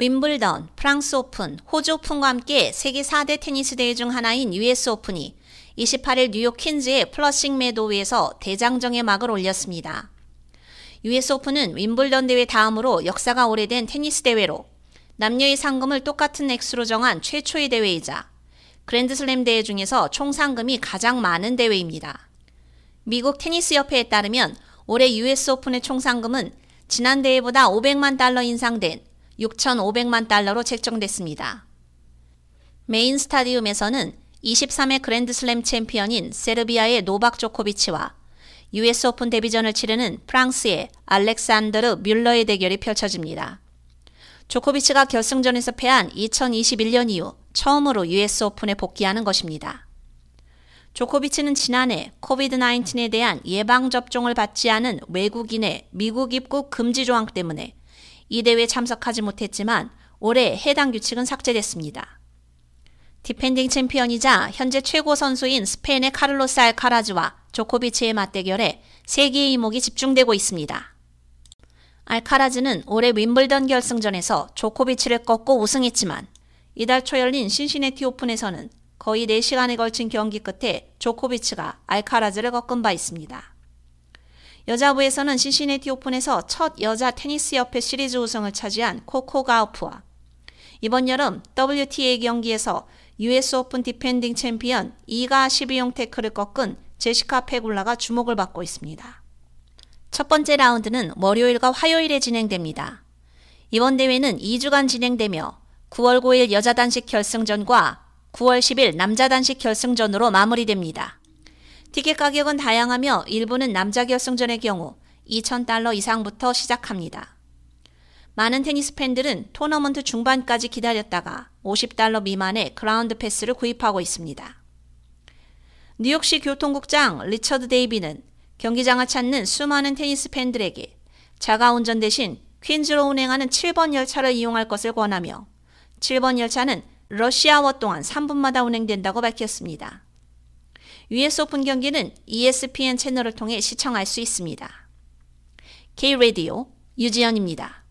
윔블던, 프랑스 오픈, 호주 오픈과 함께 세계 4대 테니스 대회 중 하나인 US 오픈이 28일 뉴욕 퀸즈의 플러싱 메도우에서 대장정의 막을 올렸습니다. US 오픈은 윔블던 대회 다음으로 역사가 오래된 테니스 대회로 남녀의 상금을 똑같은 액수로 정한 최초의 대회이자 그랜드슬램 대회 중에서 총 상금이 가장 많은 대회입니다. 미국 테니스 협회에 따르면 올해 US 오픈의 총 상금은 지난 대회보다 500만 달러 인상된 6,500만 달러로 책정됐습니다. 메인 스타디움에서는 23회 그랜드슬램 챔피언인 세르비아의 노박 조코비치와 US 오픈 데뷔전을 치르는 프랑스의 알렉산드르 뮬러의 대결이 펼쳐집니다. 조코비치가 결승전에서 패한 2021년 이후 처음으로 US 오픈에 복귀하는 것입니다. 조코비치는 지난해 COVID-19에 대한 예방접종을 받지 않은 외국인의 미국 입국 금지 조항 때문에 이 대회에 참석하지 못했지만 올해 해당 규칙은 삭제됐습니다. defending champion이자 현재 최고 선수인 스페인의 카를로스 알카라즈와 조코비치의 맞대결에 세계의 이목이 집중되고 있습니다. 알카라즈는 올해 윔블던 결승전에서 조코비치를 꺾고 우승했지만 이달 초 열린 신시내티 오픈에서는 거의 4시간에 걸친 경기 끝에 조코비치가 알카라즈를 꺾은 바 있습니다. 여자부에서는 신시내티 오픈에서 첫 여자 테니스 협회 시리즈 우승을 차지한 코코 가우프와 이번 여름 WTA 경기에서 US 오픈 defending champion 이가 시비옹테크를 꺾은 제시카 페굴라가 주목을 받고 있습니다. 첫 번째 라운드는 월요일과 화요일에 진행됩니다. 이번 대회는 2주간 진행되며 9월 9일 여자 단식 결승전과 9월 10일 남자 단식 결승전으로 마무리됩니다. 티켓 가격은 다양하며 일부는 남자 결승전의 경우 2,000달러 이상부터 시작합니다. 많은 테니스 팬들은 토너먼트 중반까지 기다렸다가 50달러 미만의 ground pass를 구입하고 있습니다. 뉴욕시 교통국장 리처드 데이비는 경기장을 찾는 수많은 테니스 팬들에게 자가 운전 대신 퀸즈로 운행하는 7번 열차를 이용할 것을 권하며 7번 열차는 러시아워 동안 3분마다 운행된다고 밝혔습니다. US 오픈 경기는 ESPN 채널을 통해 시청할 수 있습니다. K-Radio 유지연입니다.